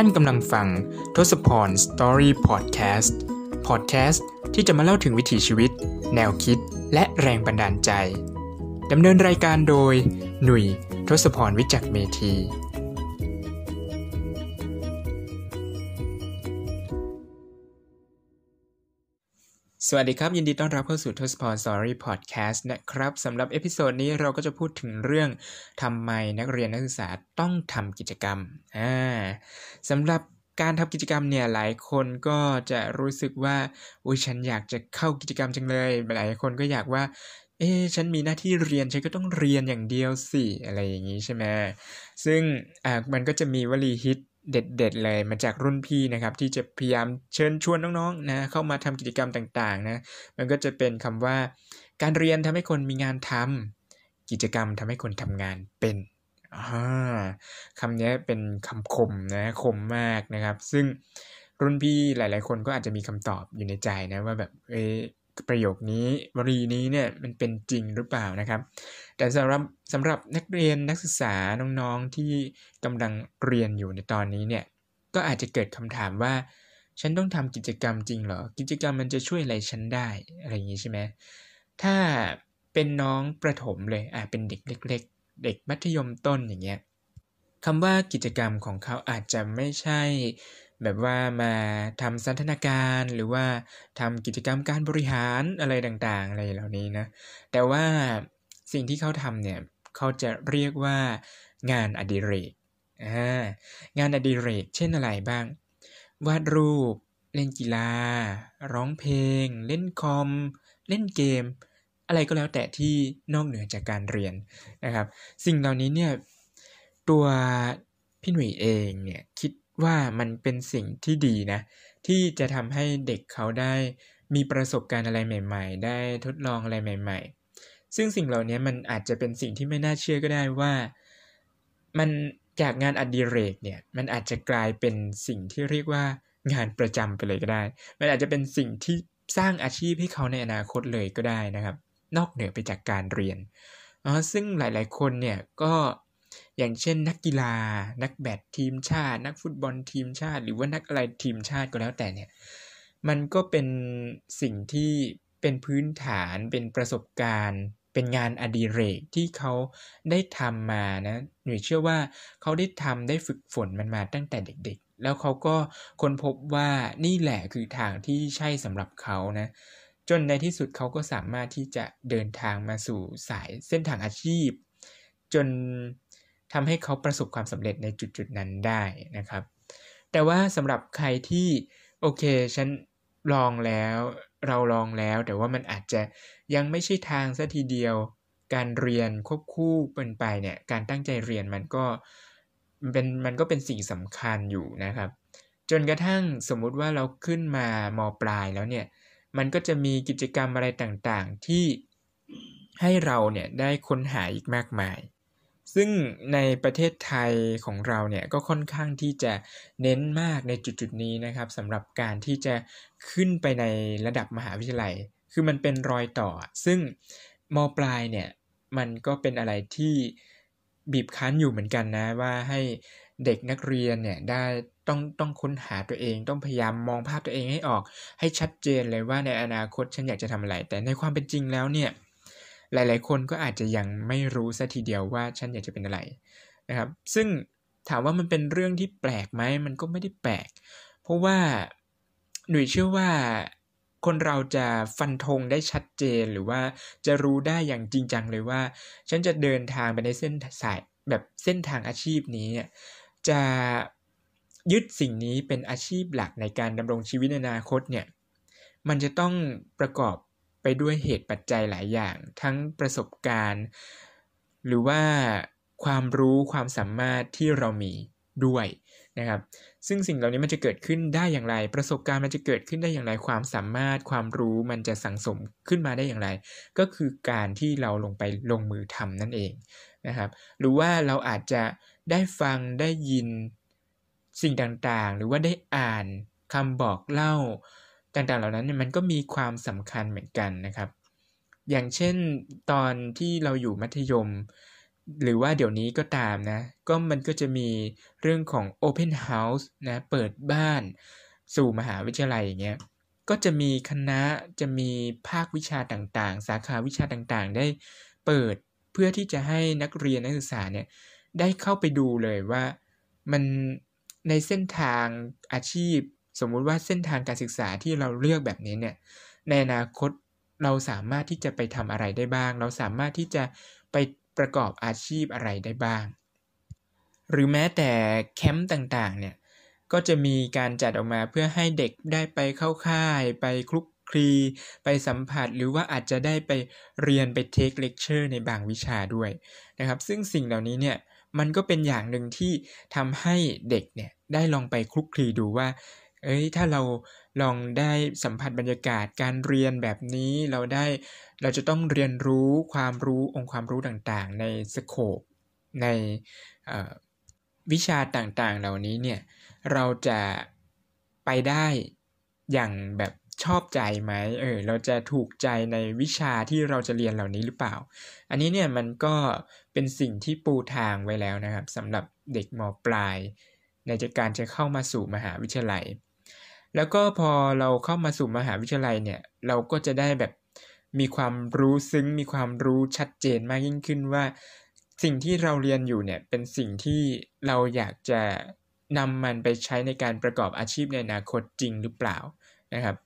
ท่านกำลังฟังทศพร Story Podcast พอดแคสต์ที่จะมาเล่าถึงวิถีชีวิต แนวคิด และแรงบันดาลใจดำเนินรายการโดย หนุ่ยทศพรวิจักเมธี สวัสดีครับ ยินดีต้อนรับเข้าสู่ทศพร Story Podcast นะครับสำหรับ episode นี้เราก็จะพูดถึงเรื่องทำไมนักเรียนนักศึกษาต้องทำกิจกรรมอ่าสำหรับการทำกิจกรรมเนี่ยหลายคนก็จะรู้สึกว่าอุ้ยฉันอยากจะเข้ากิจกรรมจังเลย หลายคนก็อยากว่า เอ๊ฉันมีหน้าที่เรียนฉันก็ต้องเรียนอย่างเดียวสิอะไรอย่างนี้ใช่ไหมซึ่งอ่ามันก็จะมีวลีฮิตเด็ดๆเลยมาจากรุ่นพี่นะครับ ที่จะพยายามเชิญชวนน้องๆนะเข้ามาทำกิจกรรมต่างๆนะมันก็จะเป็นคำว่า การเรียนทำให้คนมีงานทำกิจกรรมทำให้คนทำงานเป็นคำนี้เป็นคำคมนะคมมากนะครับ ซึ่งรุ่นพี่หลาย ๆ คนก็อาจจะมีคำตอบอยู่ในใจนะว่าแบบเอ ประโยคนี้วลีนี้เนี่ยมันเป็นจริงหรือเปล่านะครับ แต่สำหรับสำหรับนักเรียนนักศึกษาน้องๆที่กำลังเรียนอยู่ในตอนนี้เนี่ยก็อาจจะเกิดคำถามว่า ฉันต้องทำกิจกรรมจริงเหรอ กิจกรรมมันจะช่วยอะไรฉันได้อะไรอย่างนี้ใช่ไหมถ้าเป็นน้องประถมเลยอ่าเป็นเด็กเล็ก ๆ เด็กมัธยมต้นอย่างเงี้ยคำว่ากิจกรรมของเขาอาจจะไม่ใช่ แบบว่ามาทำสันทนาการหรือว่าทำกิจกรรมการบริหารอะไรต่างๆ อะไรเหล่านี้นะ แต่ว่าสิ่งที่เขาทำเนี่ยเขาจะเรียกว่างานอดิเรกงานอดิเรก เช่นอะไรบ้าง วาดรูป เล่นกีฬา ร้องเพลง เล่นคอม เล่นเกม อะไรก็แล้วแต่ที่นอกเหนือจากการเรียนนะครับ สิ่งเหล่านี้เนี่ยตัวพี่หนุ่ยเองเนี่ยคิด ว่ามันเป็นสิ่งที่ดีนะ ที่จะทำให้เด็กเขาได้มีประสบการณ์อะไรใหม่ ๆ ได้ทดลองอะไรใหม่ ๆ ซึ่งสิ่งเหล่านี้มันอาจจะเป็นสิ่งที่ไม่น่าเชื่อก็ได้ว่า มันจากงานอดิเรกเนี่ยมันอาจจะกลายเป็นสิ่งที่เรียกว่างานประจำไปเลยก็ได้ มันอาจจะเป็นสิ่งที่สร้างอาชีพให้เขาในอนาคตเลยก็ได้นะครับ นอกเหนือไปจากการเรียนอ๋อซึ่งหลาย ๆ คนเนี่ยก็ อย่างเช่นนักกีฬา นักแบดทีมชาติ นักฟุตบอลทีมชาติ หรือว่านักอะไรทีมชาติก็แล้วแต่เนี่ย มันก็เป็นสิ่งที่เป็นพื้นฐานเป็นประสบการณ์ เป็นงานอดิเรกที่เขาได้ทำมานะหนูเชื่อว่าเขาได้ทำได้ฝึกฝนมันมาตั้งแต่เด็กๆ แล้วเขาก็ค้นพบว่านี่แหละคือทางที่ใช่สำหรับเขานะจนในที่สุดเขาก็สามารถที่จะเดินทางมาสู่สายเส้นทางอาชีพ จน ทำให้เขาประสบความสำเร็จในจุดๆนั้นได้นะครับ แต่ว่าสำหรับใครที่โอเคฉันลองแล้วเราลองแล้ว แต่ว่ามันอาจจะยังไม่ใช่ทางซะทีเดียว การเรียนควบคู่เป็นไปเนี่ยการตั้งใจเรียนมันก็เป็นมันก็เป็นสิ่งสำคัญอยู่นะครับ จนกระทั่งสมมุติว่าเราขึ้นมามปลายแล้วเนี่ยมันก็จะมีกิจกรรมอะไรต่างๆ ที่ให้เราเนี่ยได้ค้นหาอีกมากมาย ซึ่งในประเทศไทยของเราเนี่ยก็ค่อนข้างที่จะเน้นมากในจุดๆนี้นะครับสำหรับการที่จะขึ้นไปในระดับมหาวิทยาลัย คือมันเป็นรอยต่อ ซึ่งมปลายเนี่ยมันก็เป็นอะไรที่บีบคั้นอยู่เหมือนกันนะว่าให้เด็กนักเรียนเนี่ยได้ต้องต้องค้นหาตัวเอง ต้องพยายามมองภาพตัวเองให้ออก ให้ชัดเจนเลยว่าในอนาคตฉันอยากจะทำอะไร แต่ในความเป็นจริงแล้วเนี่ย หลายๆ คนก็อาจจะยังไม่รู้ซะทีเดียวว่าฉันอยากจะเป็นอะไรนะครับ ซึ่งถามว่ามันเป็นเรื่องที่แปลกไหมมันก็ไม่ได้แปลก เพราะว่าหนุ่ยเชื่อว่าคนเราจะฟันธงได้ชัดเจนหรือว่าจะรู้ได้อย่างจริงจังเลยว่า ฉันจะเดินทางไปในเส้นสายแบบเส้นทางอาชีพนี้จะยึดสิ่งนี้เป็นอาชีพหลักในการดำรงชีวิตในอนาคตเนี่ยมันจะต้องประกอบ ด้วยเหตุปัจจัยหลายอย่าง ทั้งประสบการณ์ หรือว่าความรู้ความสามารถที่เรามีด้วยนะครับซึ่งสิ่งเหล่านี้มันจะเกิดขึ้นได้อย่างไร ประสบการณ์มันจะเกิดขึ้นได้อย่างไร ความสามารถความรู้มันจะสังสมขึ้นมาได้อย่างไร ก็คือการที่เราลงไปลงมือทำนั่นเองนะครับหรือว่าเราอาจจะได้ฟังได้ยินสิ่งต่างๆ หรือว่าได้อ่านคำบอกเล่า ต่างๆ เหล่านั้นเนี่ยมันก็มีความสำคัญเหมือนกันนะครับ อย่างเช่นตอนที่เราอยู่มัธยม หรือว่าเดี๋ยวนี้ก็ตามนะ ก็มันก็จะมีเรื่องของ Open House นะ เปิดบ้าน สู่มหาวิทยาลัยอย่างเงี้ย ก็จะมีคณะจะมีภาควิชาต่างๆ สาขาวิชาต่างๆ ได้เปิดเพื่อที่จะให้นักเรียนนักศึกษาเนี่ยได้เข้าไปดูเลยว่ามันในเส้นทางอาชีพ สมมุติว่าเส้นทางการศึกษาที่เราเลือกแบบนี้เนี่ยในอนาคตเราสามารถที่จะไปทำอะไรได้บ้าง เราสามารถที่จะไปประกอบอาชีพอะไรได้บ้าง หรือแม้แต่แคมป์ต่างๆเนี่ยก็จะมีการจัดออกมาเพื่อให้เด็กได้ไปเข้าค่าย ไปคลุกคลี ไปสัมผัส หรือว่าอาจจะได้ไปเรียนไป take lecture ในบางวิชาด้วยนะครับ ซึ่งสิ่งเหล่านี้เนี่ยมันก็เป็นอย่างหนึ่งที่ทำให้เด็กเนี่ยได้ลองไปคลุกคลีดูว่า เอ้ยถ้าเราลองได้สัมผัสบรรยากาศการเรียนแบบนี้เราได้เราจะต้องเรียนรู้ความรู้องค์ความรู้ต่างๆ ในสโคปในวิชาต่างๆ เหล่านี้เนี่ยเราจะไปได้อย่างแบบชอบใจไหมเออเราจะถูกใจในวิชาที่เราจะเรียนเหล่านี้หรือเปล่า อันนี้เนี่ยมันก็เป็นสิ่งที่ปูทางไว้แล้วนะครับสำหรับเด็กมปลาย ในการจะเข้ามาสู่มหาวิทยาลัย แล้วก็พอเราเข้ามาสู่มหาวิทยาลัยเนี่ย เราก็จะได้แบบมีความรู้ซึ้ง มีความรู้ชัดเจนมากยิ่งขึ้นว่า สิ่งที่เราเรียนอยู่เนี่ยเป็นสิ่งที่เราอยากจะนำมันไปใช้ในการประกอบอาชีพในอนาคตจริงหรือเปล่านะครับ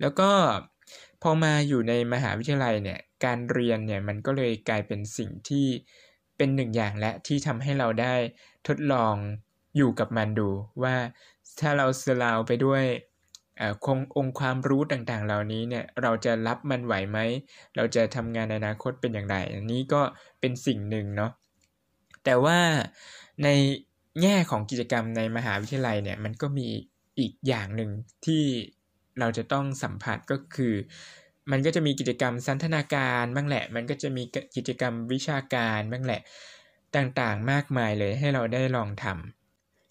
แล้วก็พอมาอยู่ในมหาวิทยาลัยเนี่ยการเรียนเนี่ยมันก็เลยกลายเป็นสิ่งที่เป็นหนึ่งอย่างและที่ทำให้เราได้ทดลองอยู่กับมันดูว่า ถ้าเราสลาวไปด้วยคงองค์ความรู้ต่างๆ เหล่านี้เนี่ยเราจะรับมันไหวไหม เราจะทำงานในอนาคตเป็นอย่างไร อันนี้ก็เป็นสิ่งหนึ่งเนาะแต่ว่าในแง่ของกิจกรรมในมหาวิทยาลัยเนี่ยมันก็มีอีกอย่างหนึ่งที่เราจะต้องสัมผัสก็คือ มันก็จะมีกิจกรรมสันทนาการบ้างแหละ มันก็จะมีกิจกรรมวิชาการบ้างแหละต่างๆ มากมายเลยให้เราได้ลองทำ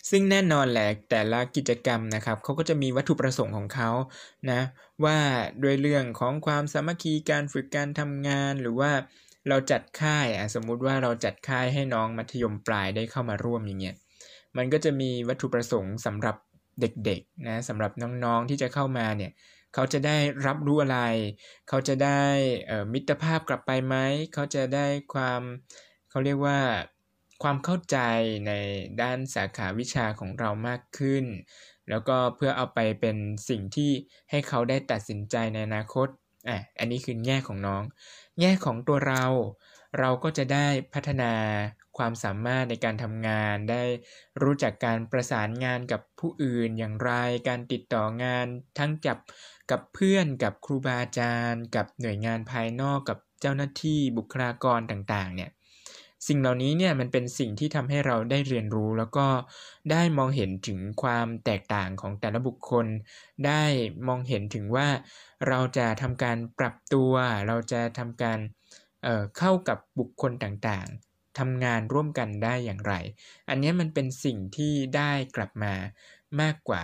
ซึ่งแน่นอนแหละแต่ละกิจกรรมนะครับเขาก็จะมีวัตถุประสงค์ของเขานะว่าด้วยเรื่องของความสามัคคีการฝึกการทำงานหรือว่าเราจัดค่ายอะสมมุติว่าเราจัดค่ายให้น้องมัธยมปลายได้เข้ามาร่วมอย่างเงี้ยมันก็จะมีวัตถุประสงค์สำหรับเด็กๆนะสำหรับน้องๆที่จะเข้ามาเนี่ยเขาจะได้รับรู้อะไร เขาจะได้มิตรภาพกลับไปไหม เขาจะได้ความเขาเรียกว่า ความเข้าใจในด้านสาขาวิชาของเรามากขึ้น แล้วก็เพื่อเอาไปเป็นสิ่งที่ให้เขาได้ตัดสินใจในอนาคตอะอันนี้คือแง่ของน้อง แง่ของตัวเรา เราก็จะได้พัฒนาความสามารถในการทำงาน ได้รู้จักการประสานงานกับผู้อื่นอย่างไร การติดต่องานทั้งจับกับเพื่อนกับครูบาอาจารย์ กับหน่วยงานภายนอกกับเจ้าหน้าที่บุคลากรต่างๆเนี่ย สิ่งเหล่านี้เนี่ยมันเป็นสิ่งที่ทำให้เราได้เรียนรู้ แล้วก็ได้มองเห็นถึงความแตกต่างของแต่ละบุคคล ได้มองเห็นถึงว่าเราจะทำการปรับตัว เราจะทำการเเข้ากับบุคคลต่างๆทำงานร่วมกันได้อย่างไร อันนี้มันเป็นสิ่งที่ได้กลับมามากกว่า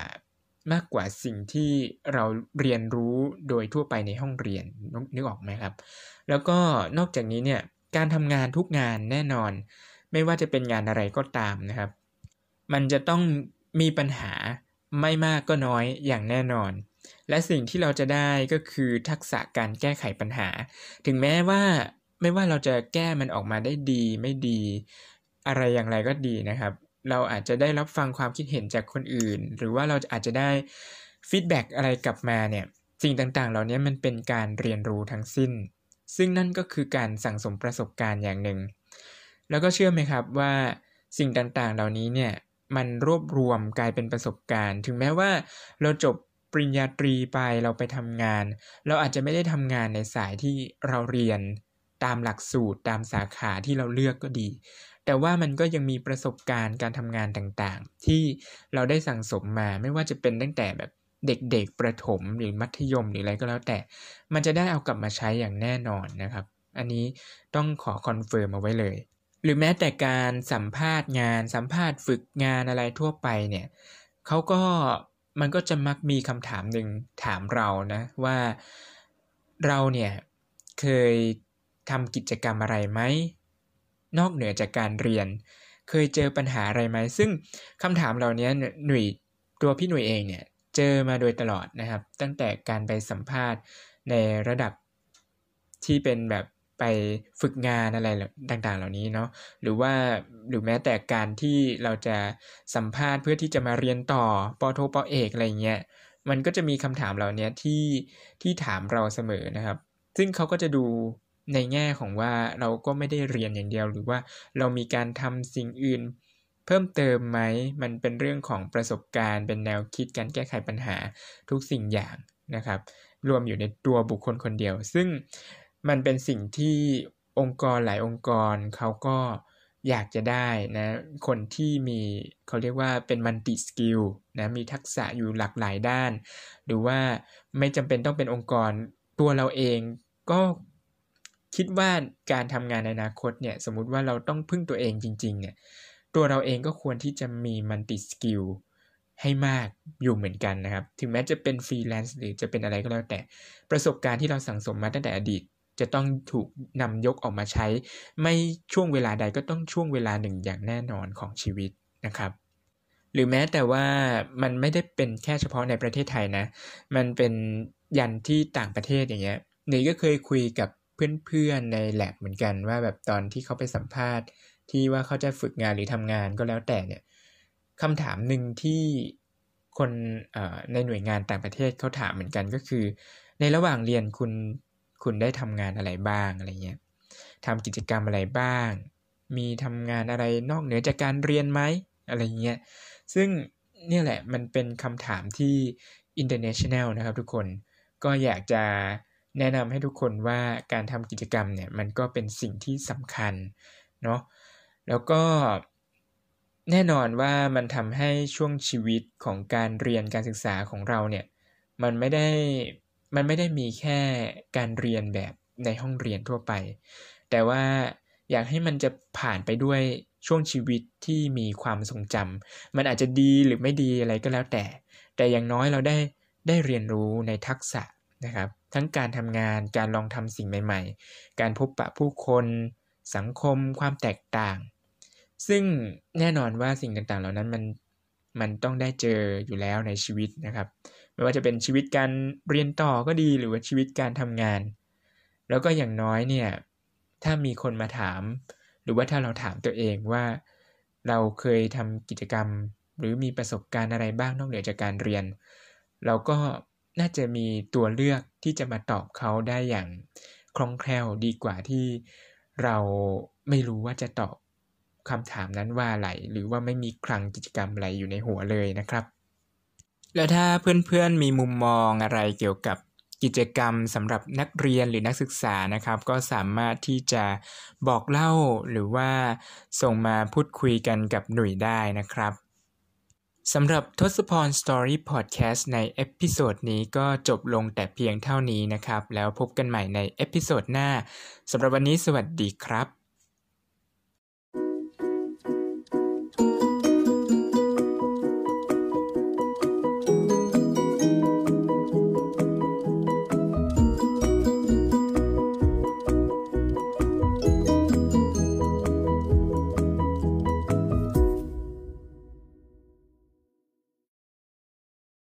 มากกว่าสิ่งที่เราเรียนรู้โดยทั่วไปในห้องเรียนนึกออกไหมครับ แล้วก็นอกจากนี้เนี่ย การทำงานทุกงานแน่นอน ไม่ว่าจะเป็นงานอะไรก็ตามนะครับ มันจะต้องมีปัญหาไม่มากก็น้อยอย่างแน่นอน และสิ่งที่เราจะได้ก็คือทักษะการแก้ไขปัญหา ถึงแม้ว่าไม่ว่าเราจะแก้มันออกมาได้ดีไม่ดี อะไรอย่างไรก็ดีนะครับ เราอาจจะได้รับฟังความคิดเห็นจากคนอื่น หรือว่าเราอาจจะได้ฟีดแบ็กอะไรกลับมาเนี่ยสิ่งต่างๆ เหล่านี้มันเป็นการเรียนรู้ทั้งสิ้น ซึ่งนั่นก็คือการสั่งสมประสบการณ์อย่างหนึ่ง แล้วก็เชื่อไหมครับว่าสิ่งต่างๆ เหล่านี้เนี่ยมันรวบรวมกลายเป็นประสบการณ์ ถึงแม้ว่าเราจบปริญญาตรีไปเราไปทำงาน เราอาจจะไม่ได้ทำงานในสายที่เราเรียนตามหลักสูตรตามสาขาที่เราเลือกก็ดี แต่ว่ามันก็ยังมีประสบการณ์การทำงานต่างๆ ที่เราได้สั่งสมมาไม่ว่าจะเป็นตั้งแต่แบบ เด็กๆประถมหรือมัธยมหรืออะไรก็แล้วแต่ มันจะได้เอากลับมาใช้อย่างแน่นอนนะครับ อันนี้ต้องขอ confirm เอาไว้เลย หรือแม้แต่การสัมภาษณ์งาน สัมภาษณ์ฝึกงานอะไรทั่วไปเนี่ยเขาก็มันก็จะมักมีคำถามหนึ่งถามเรานะว่าเราเนี่ยเคยทำกิจกรรมอะไรไหมนอกเหนือจากการเรียน เคยเจอปัญหาอะไรไหม ซึ่งคำถามเหล่านี้หนุ่ยตัวพี่หนุ่ยเองเนี่ย เจอมาโดยตลอดนะครับ ตั้งแต่การไปสัมภาษณ์ในระดับที่เป็นแบบไปฝึกงานอะไรต่างๆ เหล่านี้เนาะหรือว่าหรือแม้แต่การที่เราจะสัมภาษณ์เพื่อที่จะมาเรียนต่อปโทปอเอกอะไรเงี้ยมันก็จะมีคำถามเหล่านี้ที่ที่ถามเราเสมอนะครับ ซึ่งเขาก็จะดูในแง่ของว่าเราก็ไม่ได้เรียนอย่างเดียว หรือว่าเรามีการทำสิ่งอื่น เพิ่มเติมไหมมันเป็นเรื่องของประสบการณ์ เป็นแนวคิดการแก้ไขปัญหาทุกสิ่งอย่างนะครับ รวมอยู่ในตัวบุคคลคนเดียว ซึ่งมันเป็นสิ่งที่องค์กรหลายองค์กรเขาก็อยากจะได้นะ คนที่มีเขาเรียกว่าเป็น multi-skill นะมีทักษะอยู่หลากหลายด้าน หรือว่าไม่จำเป็นต้องเป็นองค์กรตัวเราเองก็คิดว่าการทำงานในอนาคตเนี่ย สมมติว่าเราต้องพึ่งตัวเองจริง ๆ เนี่ย ตัวเราเองก็ควรที่จะมี multi-skillให้มากอยู่เหมือนกันนะครับ ถึงแม้จะเป็นฟรีแลนซ์หรือจะเป็นอะไรก็แล้วแต่ ประสบการณ์ที่เราสั่งสมมาตั้งแต่อดีต จะต้องถูกนำยกออกมาใช้ ไม่ช่วงเวลาใดก็ต้องช่วงเวลาหนึ่งอย่างแน่นอนของชีวิตนะครับ หรือแม้แต่ว่ามันไม่ได้เป็นแค่เฉพาะในประเทศไทยนะ มันเป็นยันที่ต่างประเทศอย่างเงี้ยนี่ก็เคยคุยกับเพื่อนๆในแลบเหมือนกันว่าแบบตอนที่เขาไปสัมภาษณ์ ที่ว่าเขาจะฝึกงานหรือทำงานก็แล้วแต่เนี่ยคำถามหนึ่งที่คนในหน่วยงานต่างประเทศเขาถามเหมือนกันก็คือ ในระหว่างเรียนคุณคุณได้ทำงานอะไรบ้างอะไรเงี้ยทำกิจกรรมอะไรบ้าง มีทำงานอะไรนอกเหนือจากการเรียนไหมอะไรเงี้ยซึ่งเนี่ยแหละมันเป็นคำถามที่ international นะครับทุกคนก็อยากจะแนะนำให้ทุกคนว่าการทำกิจกรรมเนี่ยมันก็เป็นสิ่งที่สำคัญเนาะ แล้วก็แน่นอนว่ามันทำให้ช่วงชีวิตของการเรียนการศึกษาของเราเนี่ยมันไม่ได้มันไม่ได้มีแค่การเรียนแบบในห้องเรียนทั่วไป แต่ว่าอยากให้มันจะผ่านไปด้วยช่วงชีวิตที่มีความทรงจำมันอาจจะดีหรือไม่ดีอะไรก็แล้วแต่ แต่อย่างน้อยเราได้ได้เรียนรู้ในทักษะนะครับ ทั้งการทำงานการลองทำสิ่งใหม่ ๆ การพบปะผู้คน สังคม ความแตกต่าง ซึ่งแน่นอนว่าสิ่งต่างๆ เหล่านั้นมันมันต้องได้เจออยู่แล้วในชีวิตนะครับ ไม่ว่าจะเป็นชีวิตการเรียนต่อก็ดีหรือว่าชีวิตการทำงาน แล้วก็อย่างน้อยเนี่ยถ้ามีคนมาถาม หรือว่าถ้าเราถามตัวเองว่า เราเคยทำกิจกรรม หรือมีประสบการณ์อะไรบ้างนอกเหนือจากการเรียน เราก็น่าจะมีตัวเลือกที่จะมาตอบเขาได้อย่างคล่องแคล่วดีกว่าที่เราไม่รู้ว่าจะตอบ คำถามนั้นว่าอะไรหรือว่าไม่มีคลังกิจกรรมอะไรอยู่ในหัวเลยนะครับ แล้วถ้าเพื่อนๆมีมุมมองอะไรเกี่ยวกับกิจกรรมสำหรับนักเรียนหรือนักศึกษานะครับ ก็สามารถที่จะบอกเล่าหรือว่าส่งมาพูดคุยกันกับหนุ่ยได้นะครับสำหรับทศพร Story Podcast ใน episode นี้ก็จบลงแต่เพียงเท่านี้นะครับ แล้วพบกันใหม่ใน episode หน้าสำหรับวันนี้สวัสดีครับ